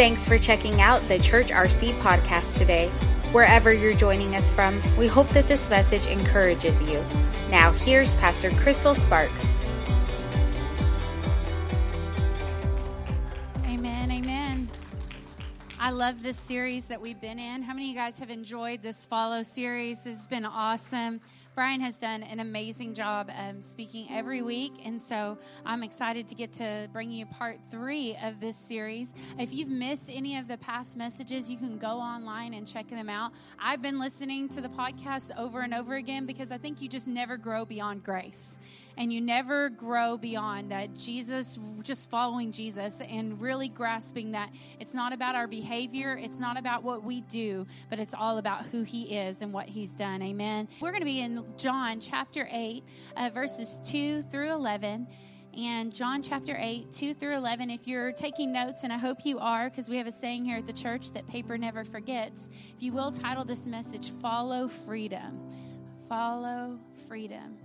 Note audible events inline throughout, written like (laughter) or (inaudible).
Thanks for checking out the Church RC podcast today. Wherever you're joining us from, we hope that this message encourages you. Now, here's Pastor Crystal Sparks. Amen, amen. I love this series that we've been in. How many of you guys have enjoyed this follow series? It's been awesome. Brian has done an amazing job um, speaking every week, and so I'm excited to get to bring you part three of this series. If you've missed any of the past messages, you can go online and check them out. I've been listening to the podcast over and over again because I think you just never grow beyond grace and you never grow beyond that Jesus, just following Jesus and really grasping that it's not about our behavior, it's not about what we do, but it's all about who He is and what He's done. Amen. We're going to be in John chapter 8, uh, verses 2 through 11 and John chapter 8, 2 through 11. If you're taking notes, and I hope you are, because we have a saying here at the church that paper never forgets, if you will title this message, Follow Freedom. Follow Freedom.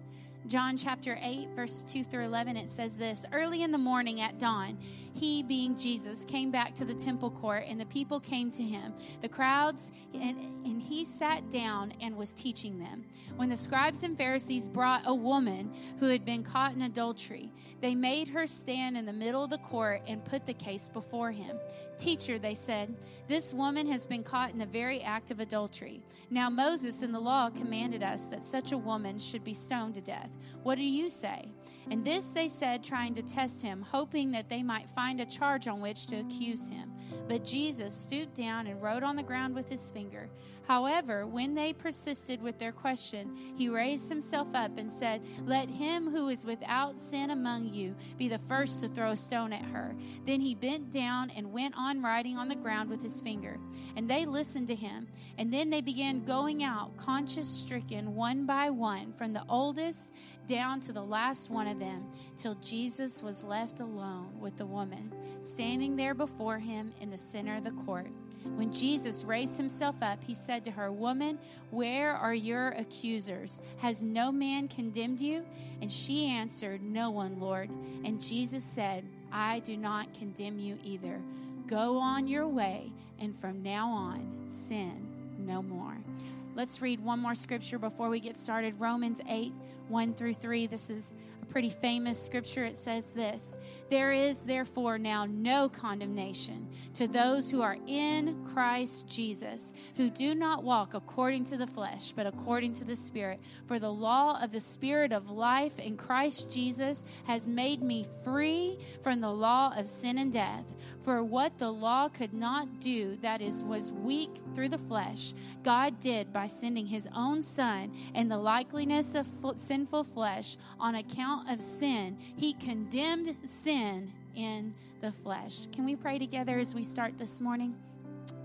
John chapter 8, verse 2 through 11, it says this Early in the morning at dawn, he, being Jesus, came back to the temple court, and the people came to him. The crowds, and, and he sat down and was teaching them. When the scribes and Pharisees brought a woman who had been caught in adultery, they made her stand in the middle of the court and put the case before him. Teacher, they said, this woman has been caught in the very act of adultery. Now, Moses in the law commanded us that such a woman should be stoned to death. What do you say? And this they said, trying to test him, hoping that they might find a charge on which to accuse him. But Jesus stooped down and wrote on the ground with his finger. However, when they persisted with their question, he raised himself up and said, Let him who is without sin among you be the first to throw a stone at her. Then he bent down and went on writing on the ground with his finger. And they listened to him. And then they began going out, conscience stricken, one by one, from the oldest down to the last one of them, till Jesus was left alone with the woman, standing there before him in the center of the court. When Jesus raised himself up, he said to her, Woman, where are your accusers? Has no man condemned you? And she answered, No one, Lord. And Jesus said, I do not condemn you either. Go on your way, and from now on, sin no more. Let's read one more scripture before we get started. Romans 8, 1 through 3. This is a pretty famous scripture. It says this There is therefore now no condemnation to those who are in Christ Jesus, who do not walk according to the flesh, but according to the Spirit. For the law of the Spirit of life in Christ Jesus has made me free from the law of sin and death. For what the law could not do, that is, was weak through the flesh, God did by sending his own Son in the likeness of sinful flesh on account of sin. He condemned sin in the flesh. Can we pray together as we start this morning?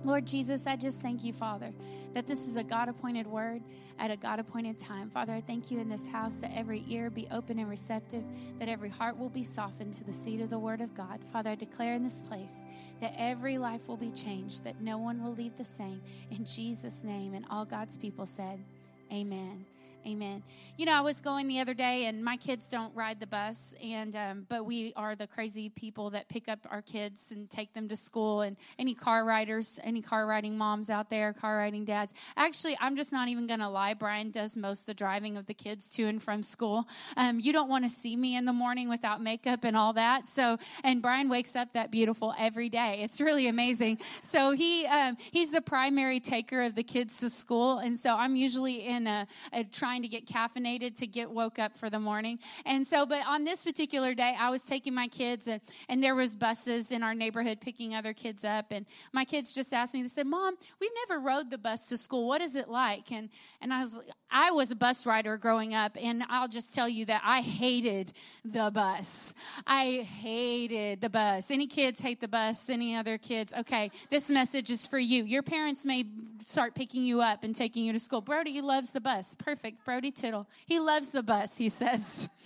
Lord Jesus, I just thank you, Father, that this is a God appointed word at a God appointed time. Father, I thank you in this house that every ear be open and receptive, that every heart will be softened to the seed of the word of God. Father, I declare in this place that every life will be changed, that no one will leave the same. In Jesus' name, and all God's people said, Amen. Amen. You know, I was going the other day, and my kids don't ride the bus, and um, but we are the crazy people that pick up our kids and take them to school. And any car riders, any car riding moms out there, car riding dads. Actually, I'm just not even going to lie. Brian does most of the driving of the kids to and from school. Um, you don't want to see me in the morning without makeup and all that. So, and Brian wakes up that beautiful every day. It's really amazing. So he um, he's the primary taker of the kids to school, and so I'm usually in a, a trying trying to get caffeinated to get woke up for the morning. And so, but on this particular day, I was taking my kids, and, and there was buses in our neighborhood picking other kids up. And my kids just asked me, they said, Mom, we've never rode the bus to school. What is it like? And, and I was, I was a bus rider growing up, and I'll just tell you that I hated the bus. I hated the bus. Any kids hate the bus? Any other kids? Okay, this message is for you. Your parents may start picking you up and taking you to school. Brody loves the bus. Perfect. Brody Tittle. He loves the bus, he says. (laughs)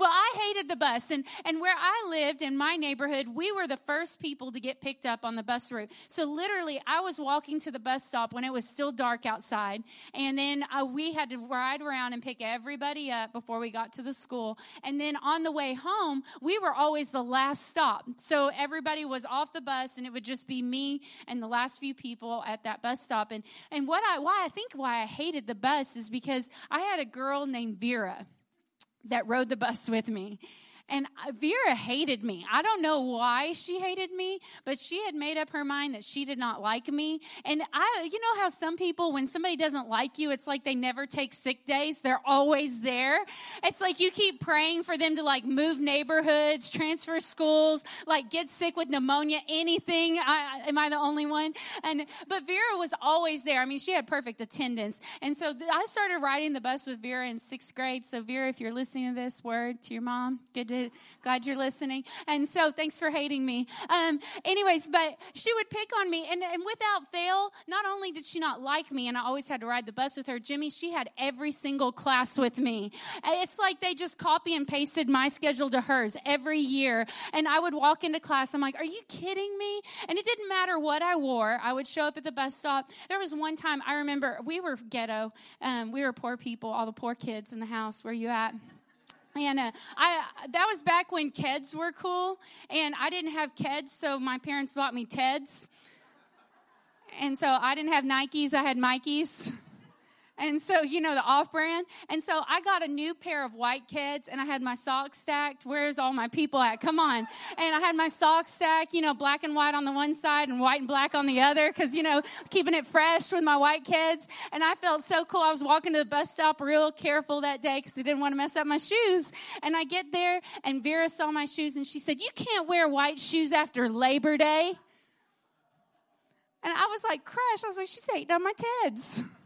Well, I hated the bus. And, and where I lived in my neighborhood, we were the first people to get picked up on the bus route. So literally, I was walking to the bus stop when it was still dark outside. And then uh, we had to ride around and pick everybody up before we got to the school. And then on the way home, we were always the last stop. So everybody was off the bus and it would just be me and the last few people at that bus stop. And, and what I, why I think why I hated the bus is because I had a girl named Vera that rode the bus with me. And Vera hated me. I don't know why she hated me, but she had made up her mind that she did not like me. And I, you know how some people, when somebody doesn't like you, it's like they never take sick days. They're always there. It's like you keep praying for them to like move neighborhoods, transfer schools, like get sick with pneumonia, anything. I, am I the only one? And, but Vera was always there. I mean, she had perfect attendance. And so th- I started riding the bus with Vera in sixth grade. So Vera, if you're listening to this word to your mom, good to Glad you're listening. And so thanks for hating me. Um, anyways, but she would pick on me. And, and without fail, not only did she not like me, and I always had to ride the bus with her, Jimmy, she had every single class with me. It's like they just copy and pasted my schedule to hers every year. And I would walk into class. I'm like, are you kidding me? And it didn't matter what I wore. I would show up at the bus stop. There was one time I remember we were ghetto. Um, we were poor people, all the poor kids in the house. Where you at? And uh, I that was back when Keds were cool, and I didn't have Keds, so my parents bought me Teds. And so I didn't have Nikes, I had Mikeys. And so, you know, the off brand. And so I got a new pair of white Keds and I had my socks stacked. Where's all my people at? Come on. And I had my socks stacked, you know, black and white on the one side and white and black on the other because, you know, keeping it fresh with my white Keds. And I felt so cool. I was walking to the bus stop real careful that day because I didn't want to mess up my shoes. And I get there and Vera saw my shoes and she said, You can't wear white shoes after Labor Day. And I was like, Crash. I was like, She's hating on my Teds. (laughs)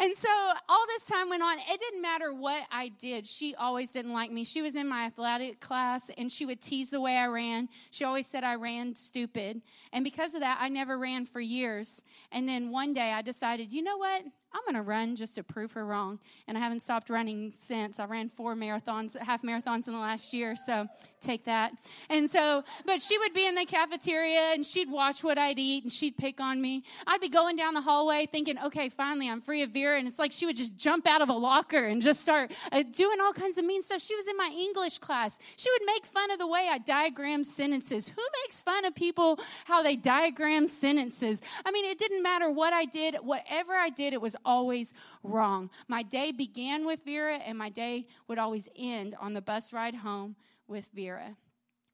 And so all this time went on. It didn't matter what I did. She always didn't like me. She was in my athletic class and she would tease the way I ran. She always said I ran stupid. And because of that, I never ran for years. And then one day I decided, you know what? I'm going to run just to prove her wrong. And I haven't stopped running since. I ran four marathons, half marathons in the last year. So take that. And so, but she would be in the cafeteria and she'd watch what I'd eat and she'd pick on me. I'd be going down the hallway thinking, okay, finally I'm free of Vera. And it's like she would just jump out of a locker and just start uh, doing all kinds of mean stuff. She was in my English class. She would make fun of the way I diagram sentences. Who makes fun of people how they diagram sentences? I mean, it didn't matter what I did, whatever I did, it was always wrong. My day began with Vera, and my day would always end on the bus ride home with Vera.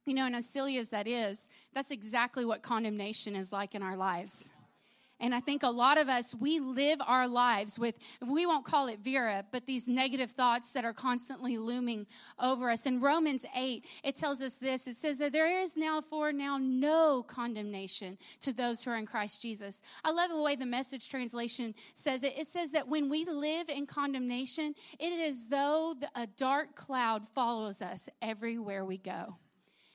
You know, and as silly as that is, that's exactly what condemnation is like in our lives. And I think a lot of us, we live our lives with, we won't call it Vera, but these negative thoughts that are constantly looming over us. In Romans 8, it tells us this it says that there is now for now no condemnation to those who are in Christ Jesus. I love the way the message translation says it. It says that when we live in condemnation, it is though a dark cloud follows us everywhere we go.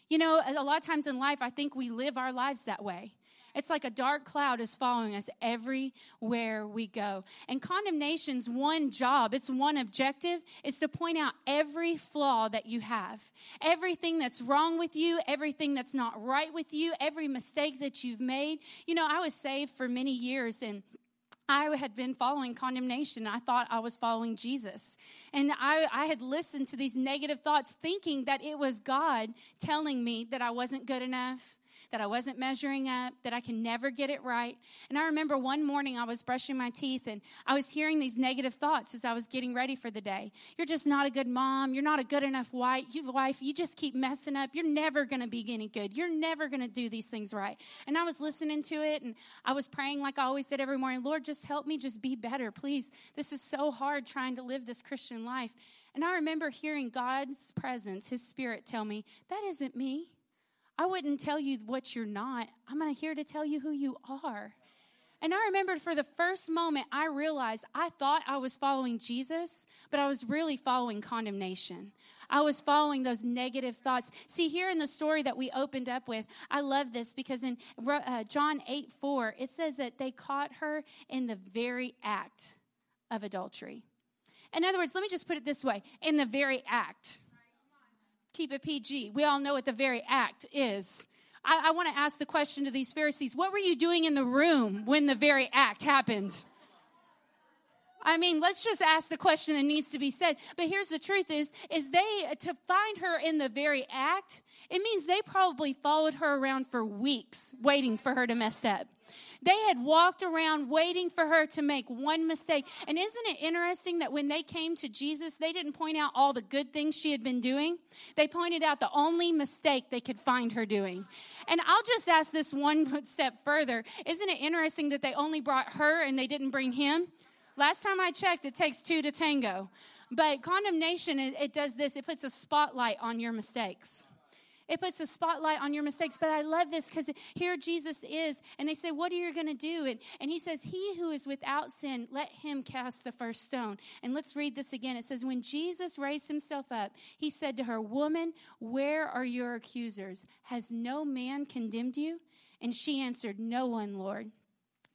You know, a lot of times in life, I think we live our lives that way. It's like a dark cloud is following us everywhere we go. And condemnation's one job, its one objective is to point out every flaw that you have. Everything that's wrong with you, everything that's not right with you, every mistake that you've made. You know, I was saved for many years and I had been following condemnation. I thought I was following Jesus. And I, I, had listened to these negative thoughts, thinking that it was God telling me that I wasn't good enough, that I wasn't measuring up, that I can never get it right. And I remember one morning I was brushing my teeth and I was hearing these negative thoughts as I was getting ready for the day. You're just not a good mom. You're not a good enough wife. You, wife, you just keep messing up. You're never going to be any good. You're never going to do these things right. And I was listening to it and I was praying like I always did every morning Lord, just help me just be better, please. This is so hard trying to live this Christian life. And I remember hearing God's presence, His Spirit tell me, That isn't me. I wouldn't tell you what you're not. I'm here to tell you who you are. And I remembered for the first moment, I realized I thought I was following Jesus, but I was really following condemnation. I was following those negative thoughts. See, here in the story that we opened up with, I love this because in uh, John 8 4, it says that they caught her in the very act of adultery. In other words, let me just put it this way in the very act keep it PG. We all know what the very act is. I, I want to ask the question to these Pharisees what were you doing in the room when the very act happened? I mean, let's just ask the question that needs to be said. But here's the truth is, is they, to find her in the very act, it means they probably followed her around for weeks waiting for her to mess up. They had walked around waiting for her to make one mistake. And isn't it interesting that when they came to Jesus, they didn't point out all the good things she had been doing? They pointed out the only mistake they could find her doing. And I'll just ask this one (laughs) step further. Isn't it interesting that they only brought her and they didn't bring him? Last time I checked, it takes two to tango. But condemnation, it, it does this it puts a spotlight on your mistakes. It puts a spotlight on your mistakes. But I love this because here Jesus is, and they say, What are you going to do? And, and he says, He who is without sin, let him cast the first stone. And let's read this again. It says, When Jesus raised himself up, he said to her, Woman, where are your accusers? Has no man condemned you? And she answered, No one, Lord.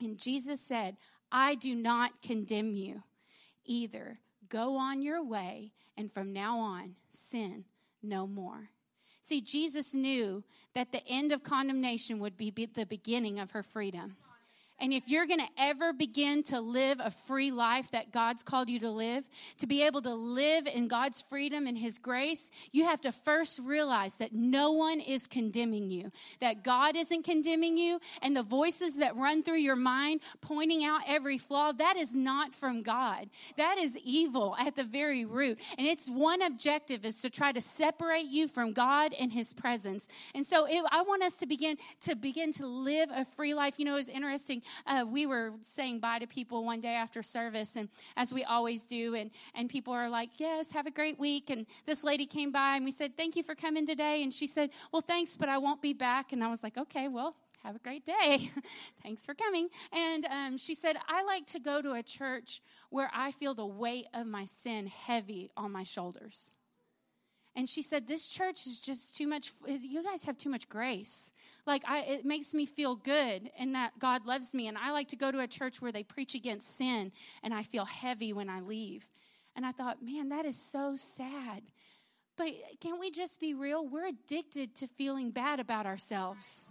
And Jesus said, I do not condemn you either. Go on your way, and from now on, sin no more. See, Jesus knew that the end of condemnation would be the beginning of her freedom. And if you're going to ever begin to live a free life that God's called you to live, to be able to live in God's freedom and His grace, you have to first realize that no one is condemning you, that God isn't condemning you, and the voices that run through your mind pointing out every flaw, that is not from God. That is evil at the very root. And its one objective is to try to separate you from God and His presence. And so it, I want us to begin to begin to live a free life. You know, it's interesting uh, we were saying bye to people one day after service, and as we always do, and, and people are like, Yes, have a great week. And this lady came by, and we said, Thank you for coming today. And she said, Well, thanks, but I won't be back. And I was like, Okay, well, have a great day. (laughs) Thanks for coming. And um, she said, I like to go to a church where I feel the weight of my sin heavy on my shoulders. And she said, This church is just too much, you guys have too much grace. Like, I, it makes me feel good and that God loves me. And I like to go to a church where they preach against sin and I feel heavy when I leave. And I thought, man, that is so sad. But can't we just be real? We're addicted to feeling bad about ourselves.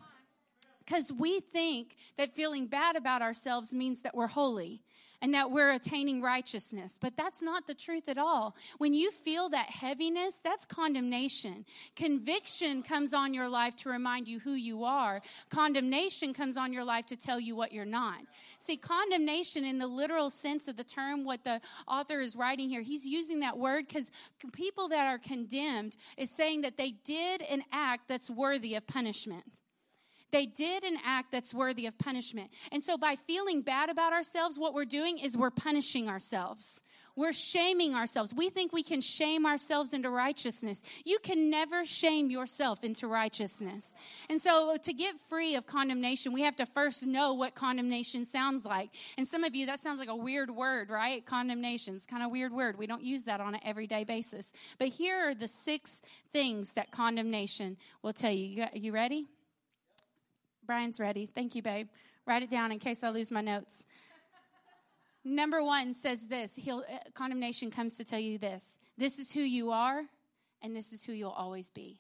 Because we think that feeling bad about ourselves means that we're holy and that we're attaining righteousness. But that's not the truth at all. When you feel that heaviness, that's condemnation. Conviction comes on your life to remind you who you are, condemnation comes on your life to tell you what you're not. See, condemnation in the literal sense of the term, what the author is writing here, he's using that word because people that are condemned is saying that they did an act that's worthy of punishment. They did an act that's worthy of punishment. And so by feeling bad about ourselves, what we're doing is we're punishing ourselves. We're shaming ourselves. We think we can shame ourselves into righteousness. You can never shame yourself into righteousness. And so, to get free of condemnation, we have to first know what condemnation sounds like. And some of you, that sounds like a weird word, right? Condemnation is kind of weird word. We don't use that on an everyday basis. But here are the six things that condemnation will tell you. You, you ready? Brian's ready. Thank you, babe. Write it down in case I lose my notes. Number one says this He'll, uh, condemnation comes to tell you this this is who you are, and this is who you'll always be.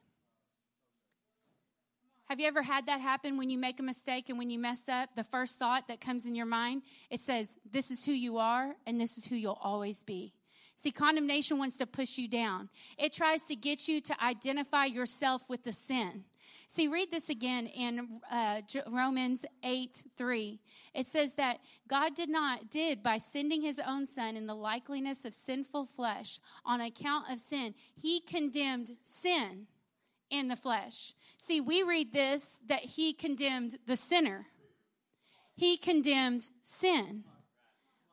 Have you ever had that happen when you make a mistake and when you mess up? The first thought that comes in your mind, it says, This is who you are, and this is who you'll always be. See, condemnation wants to push you down. It tries to get you to identify yourself with the sin. See, read this again in uh, Romans 8 3. It says that God did not, did by sending his own son in the likeliness of sinful flesh on account of sin, he condemned sin in the flesh. See, we read this that he condemned the sinner, he condemned sin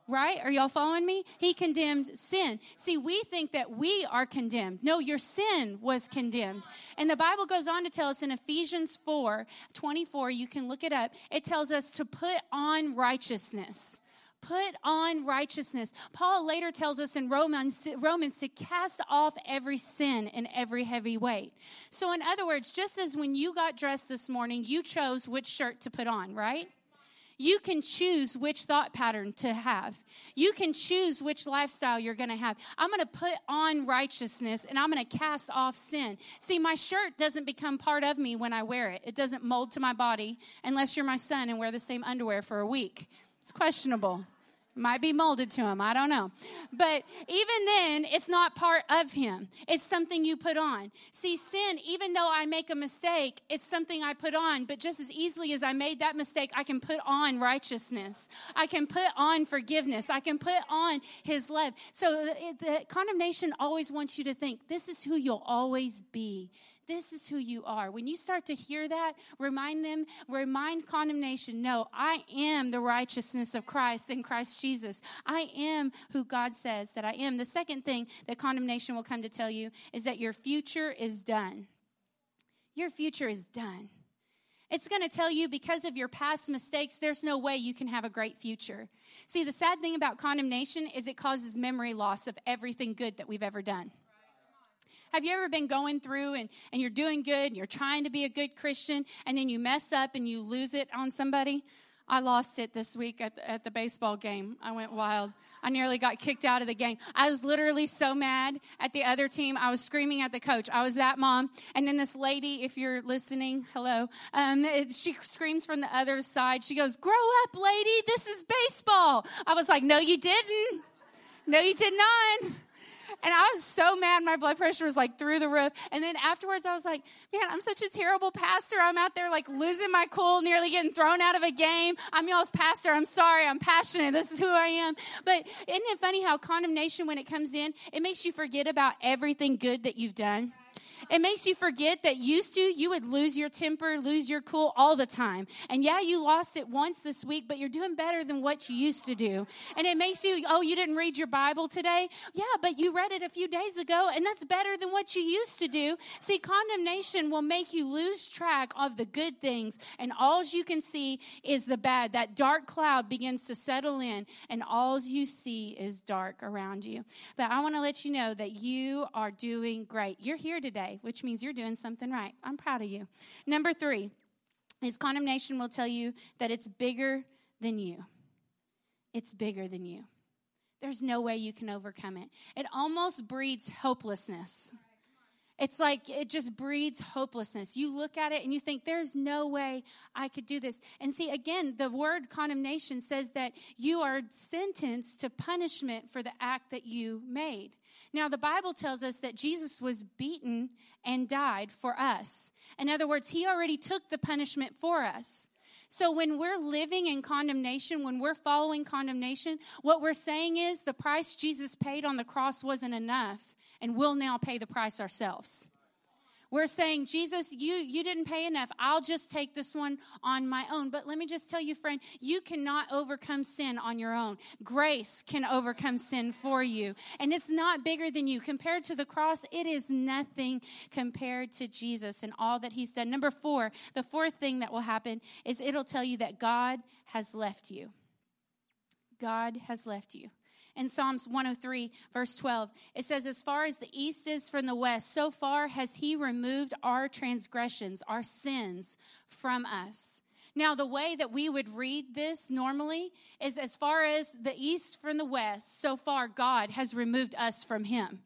right? Are y'all following me? He condemned sin. See, we think that we are condemned. No, your sin was condemned. And the Bible goes on to tell us in Ephesians 4 24, you can look it up, it tells us to put on righteousness. Put on righteousness. Paul later tells us in Romans, Romans to cast off every sin and every heavy weight. So, in other words, just as when you got dressed this morning, you chose which shirt to put on, right? You can choose which thought pattern to have. You can choose which lifestyle you're going to have. I'm going to put on righteousness and I'm going to cast off sin. See, my shirt doesn't become part of me when I wear it. It doesn't mold to my body unless you're my son and wear the same underwear for a week. It's questionable. Might be molded to him. I don't know. But even then, it's not part of him. It's something you put on. See, sin, even though I make a mistake, it's something I put on. But just as easily as I made that mistake, I can put on righteousness. I can put on forgiveness. I can put on his love. So the, the condemnation always wants you to think this is who you'll always be. This is who you are. When you start to hear that, remind them, remind condemnation no, I am the righteousness of Christ in Christ Jesus. I am who God says that I am. The second thing that condemnation will come to tell you is that your future is done. Your future is done. It's going to tell you because of your past mistakes, there's no way you can have a great future. See, the sad thing about condemnation is it causes memory loss of everything good that we've ever done. Have you ever been going through and, and you're doing good and you're trying to be a good Christian and then you mess up and you lose it on somebody? I lost it this week at the, at the baseball game. I went wild. I nearly got kicked out of the game. I was literally so mad at the other team. I was screaming at the coach. I was that mom. And then this lady, if you're listening, hello, um, she screams from the other side. She goes, Grow up, lady. This is baseball. I was like, No, you didn't. No, you did not. And I was so mad. My blood pressure was like through the roof. And then afterwards, I was like, man, I'm such a terrible pastor. I'm out there like losing my cool, nearly getting thrown out of a game. I'm y'all's pastor. I'm sorry. I'm passionate. This is who I am. But isn't it funny how condemnation, when it comes in, it makes you forget about everything good that you've done? It makes you forget that used to you would lose your temper, lose your cool all the time. And yeah, you lost it once this week, but you're doing better than what you used to do. And it makes you, oh, you didn't read your Bible today? Yeah, but you read it a few days ago, and that's better than what you used to do. See, condemnation will make you lose track of the good things, and all you can see is the bad. That dark cloud begins to settle in, and all you see is dark around you. But I want to let you know that you are doing great. You're here today which means you're doing something right. I'm proud of you. Number three is condemnation will tell you that it's bigger than you. It's bigger than you. There's no way you can overcome it. It almost breeds hopelessness. It's like it just breeds hopelessness. You look at it and you think, there's no way I could do this. And see, again, the word condemnation says that you are sentenced to punishment for the act that you made. Now, the Bible tells us that Jesus was beaten and died for us. In other words, he already took the punishment for us. So when we're living in condemnation, when we're following condemnation, what we're saying is the price Jesus paid on the cross wasn't enough, and we'll now pay the price ourselves. We're saying, Jesus, you, you didn't pay enough. I'll just take this one on my own. But let me just tell you, friend, you cannot overcome sin on your own. Grace can overcome sin for you. And it's not bigger than you. Compared to the cross, it is nothing compared to Jesus and all that he's done. Number four, the fourth thing that will happen is it'll tell you that God has left you. God has left you in Psalms 103, verse 12. It says, As far as the east is from the west, so far has he removed our transgressions, our sins from us. Now, the way that we would read this normally is as far as the east from the west, so far God has removed us from him.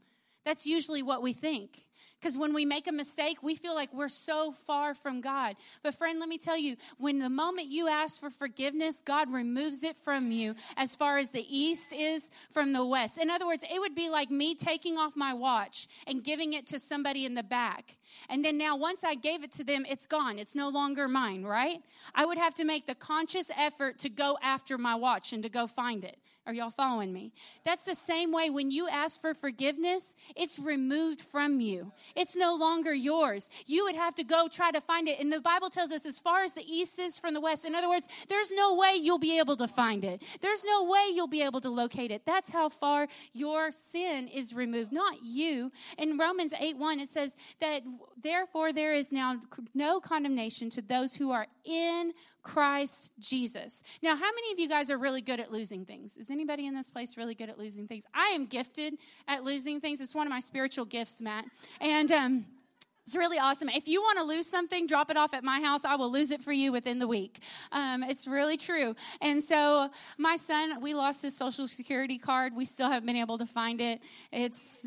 That's usually what we think. Because when we make a mistake, we feel like we're so far from God. But, friend, let me tell you, when the moment you ask for forgiveness, God removes it from you as far as the east is from the west. In other words, it would be like me taking off my watch and giving it to somebody in the back. And then now, once I gave it to them, it's gone. It's no longer mine, right? I would have to make the conscious effort to go after my watch and to go find it. Are y'all following me? That's the same way when you ask for forgiveness, it's removed from you. It's no longer yours. You would have to go try to find it. And the Bible tells us as far as the east is from the west. In other words, there's no way you'll be able to find it. There's no way you'll be able to locate it. That's how far your sin is removed, not you. In Romans 8 1, it says that therefore there is now no condemnation to those who are in Christ Jesus. Now, how many of you guys are really good at losing things? Is anybody in this place really good at losing things? I am gifted at losing things. It's one of my spiritual gifts, Matt. And um, It's really awesome. If you want to lose something, drop it off at my house. I will lose it for you within the week. Um, it's really true. And so, my son, we lost his social security card. We still haven't been able to find it. It's,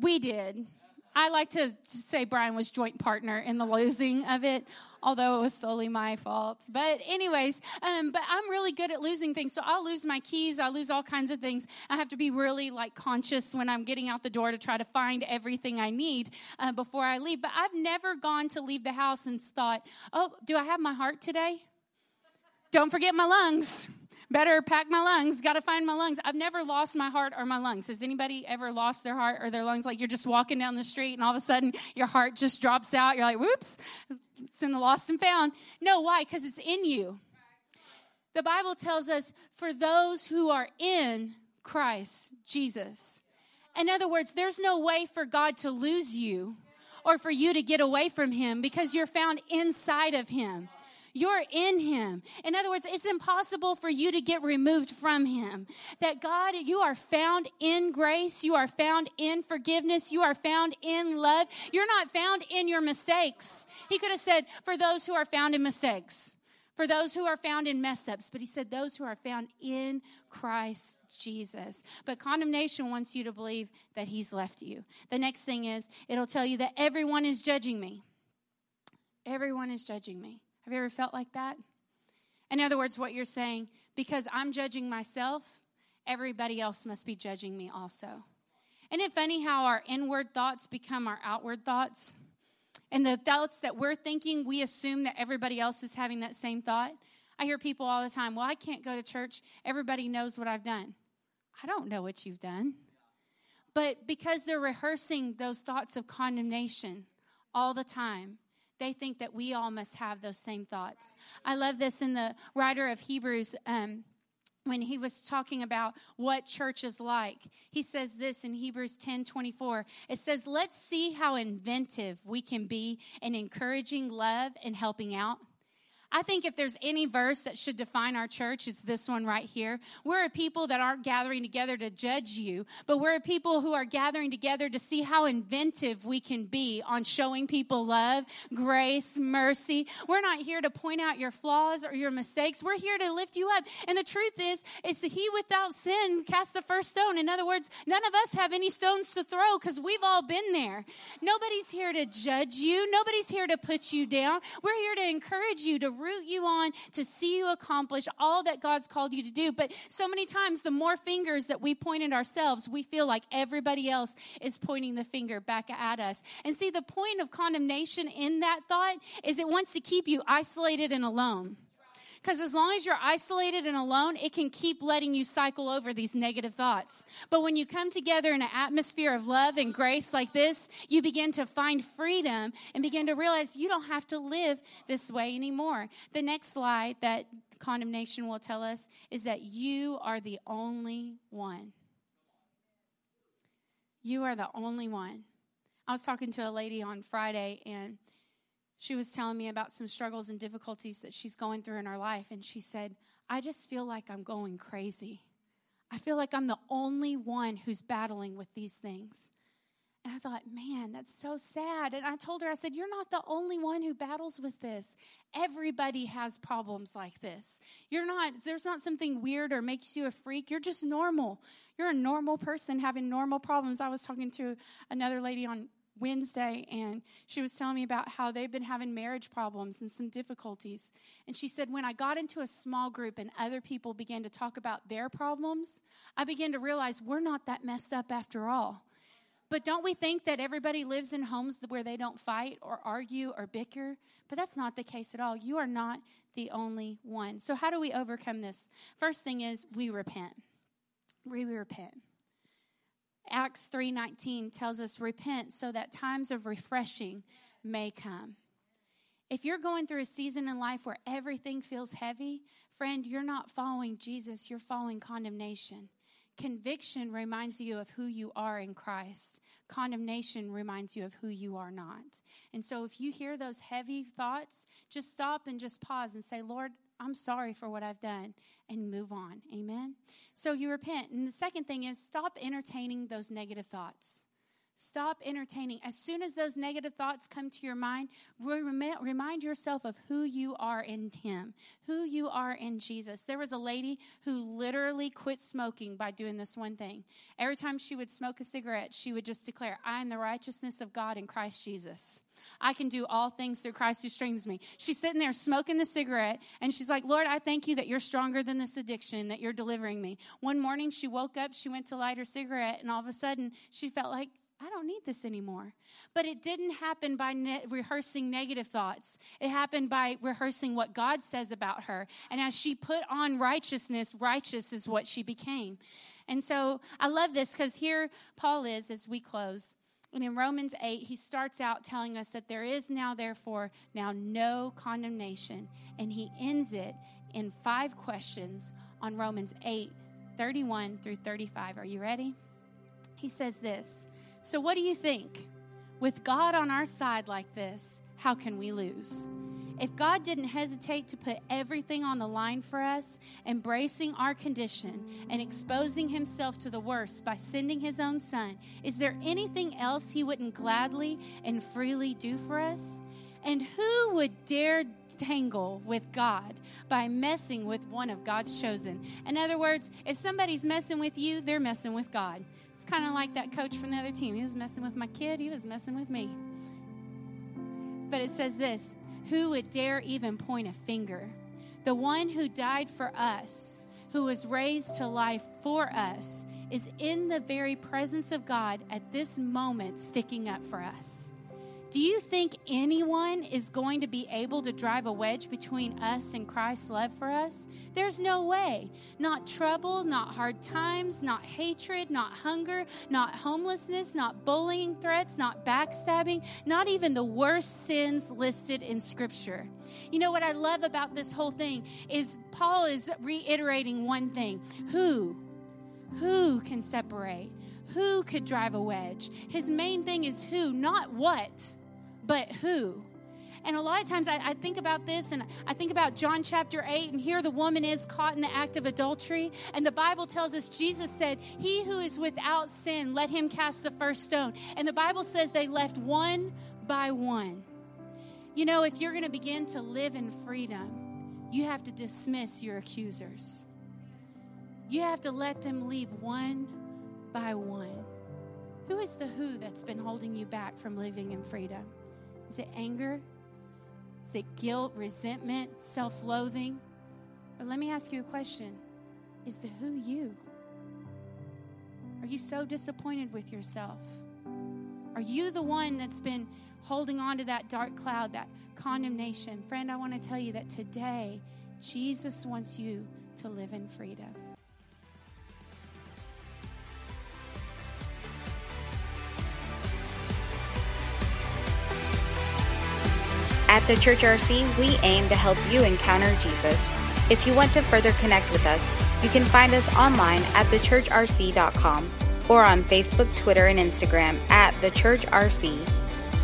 we did. I like to say Brian was joint partner in the losing of it, although it was solely my fault. But anyways, um, but I'm really good at losing things. So I'll lose my keys. I lose all kinds of things. I have to be really like conscious when I'm getting out the door to try to find everything I need uh, before I leave. But I've never gone to leave the house and thought, oh, do I have my heart today? Don't forget my lungs better pack my lungs, got to find my lungs. I've never lost my heart or my lungs. Has anybody ever lost their heart or their lungs? Like you're just walking down the street and all of a sudden your heart just drops out. You're like, whoops, it's in the lost and found. No, why? Because it's in you. The Bible tells us for those who are in Christ Jesus. In other words, there's no way for God to lose you or for you to get away from Him because you're found inside of Him. You're in Him. In other words, it's impossible for you to get removed from Him. That God, you are found in grace. You are found in forgiveness. You are found in love. You're not found in your mistakes. He could have said, for those who are found in mistakes, for those who are found in mess ups, but He said, those who are found in Christ Jesus. But condemnation wants you to believe that He's left you. The next thing is, it'll tell you that everyone is judging me. Everyone is judging me. Have you ever felt like that? In other words, what you're saying, because I'm judging myself, everybody else must be judging me also. Isn't it funny how our inward thoughts become our outward thoughts? And the thoughts that we're thinking, we assume that everybody else is having that same thought. I hear people all the time, well, I can't go to church. Everybody knows what I've done. I don't know what you've done. But because they're rehearsing those thoughts of condemnation all the time, they think that we all must have those same thoughts. I love this in the writer of Hebrews. Um, when he was talking about what church is like, he says this in Hebrews 10 24. It says, Let's see how inventive we can be in encouraging love and helping out. I think if there's any verse that should define our church, it's this one right here. We're a people that aren't gathering together to judge you, but we're a people who are gathering together to see how inventive we can be on showing people love, grace, mercy. We're not here to point out your flaws or your mistakes. We're here to lift you up. And the truth is, it's he without sin cast the first stone. In other words, none of us have any stones to throw because we've all been there. Nobody's here to judge you. Nobody's here to put you down. We're here to encourage you to root you on to see you accomplish all that God's called you to do. But so many times, the more fingers that we point at ourselves, we feel like everybody else is pointing the finger back at us. And see, the point of condemnation in that thought is it wants to keep you isolated and alone. Because as long as you're isolated and alone, it can keep letting you cycle over these negative thoughts. But when you come together in an atmosphere of love and grace like this, you begin to find freedom and begin to realize you don't have to live this way anymore. The next slide that condemnation will tell us is that you are the only one. You are the only one. I was talking to a lady on Friday and she was telling me about some struggles and difficulties that she's going through in her life. And she said, I just feel like I'm going crazy. I feel like I'm the only one who's battling with these things. And I thought, man, that's so sad. And I told her, I said, You're not the only one who battles with this. Everybody has problems like this. You're not, there's not something weird or makes you a freak. You're just normal. You're a normal person having normal problems. I was talking to another lady on Wednesday, and she was telling me about how they've been having marriage problems and some difficulties. And she said, When I got into a small group and other people began to talk about their problems, I began to realize we're not that messed up after all. But don't we think that everybody lives in homes where they don't fight or argue or bicker? But that's not the case at all. You are not the only one. So, how do we overcome this? First thing is we repent. We repent. Acts 3:19 tells us repent so that times of refreshing may come. If you're going through a season in life where everything feels heavy, friend, you're not following Jesus, you're following condemnation. Conviction reminds you of who you are in Christ. Condemnation reminds you of who you are not. And so if you hear those heavy thoughts, just stop and just pause and say, Lord, I'm sorry for what I've done, and move on. Amen? So you repent. And the second thing is stop entertaining those negative thoughts. Stop entertaining. As soon as those negative thoughts come to your mind, remind yourself of who you are in Him, who you are in Jesus. There was a lady who literally quit smoking by doing this one thing. Every time she would smoke a cigarette, she would just declare, I am the righteousness of God in Christ Jesus. I can do all things through Christ who strengthens me. She's sitting there smoking the cigarette, and she's like, Lord, I thank you that you're stronger than this addiction, that you're delivering me. One morning, she woke up, she went to light her cigarette, and all of a sudden, she felt like, I don't need this anymore. But it didn't happen by ne- rehearsing negative thoughts. It happened by rehearsing what God says about her. And as she put on righteousness, righteous is what she became. And so I love this because here Paul is as we close. And in Romans 8, he starts out telling us that there is now, therefore, now no condemnation. And he ends it in five questions on Romans 8, 31 through 35. Are you ready? He says this So, what do you think? With God on our side like this, how can we lose? If God didn't hesitate to put everything on the line for us, embracing our condition and exposing himself to the worst by sending his own son, is there anything else he wouldn't gladly and freely do for us? And who would dare tangle with God by messing with one of God's chosen? In other words, if somebody's messing with you, they're messing with God. It's kind of like that coach from the other team. He was messing with my kid, he was messing with me. But it says this who would dare even point a finger? The one who died for us, who was raised to life for us, is in the very presence of God at this moment, sticking up for us. Do you think anyone is going to be able to drive a wedge between us and Christ's love for us? There's no way. Not trouble, not hard times, not hatred, not hunger, not homelessness, not bullying threats, not backstabbing, not even the worst sins listed in Scripture. You know what I love about this whole thing is Paul is reiterating one thing who? Who can separate? Who could drive a wedge? His main thing is who, not what but who? And a lot of times I, I, think about this and I think about John chapter 8, and here the woman is caught in the act of adultery. And the Bible tells us Jesus said, He who is without sin, let him cast the first stone. And the Bible says they left one by one. You know, if you're going to begin to live in freedom, you have to dismiss your accusers. You have to let them leave one by one. Who is the who that's been holding you back from living in freedom? Is it anger? Is it guilt, resentment, self loathing? Or let me ask you a question Is the who you? Are you so disappointed with yourself? Are you the one that's been holding on to that dark cloud, that condemnation? Friend, I want to tell you that today, Jesus wants you to live in freedom. At the Church RC, we aim to help you encounter Jesus. If you want to further connect with us, you can find us online at thechurchrc.com or on Facebook, Twitter, and Instagram at The Church RC.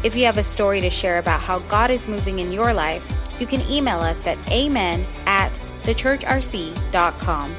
If you have a story to share about how God is moving in your life, you can email us at amen at thechurchrc.com.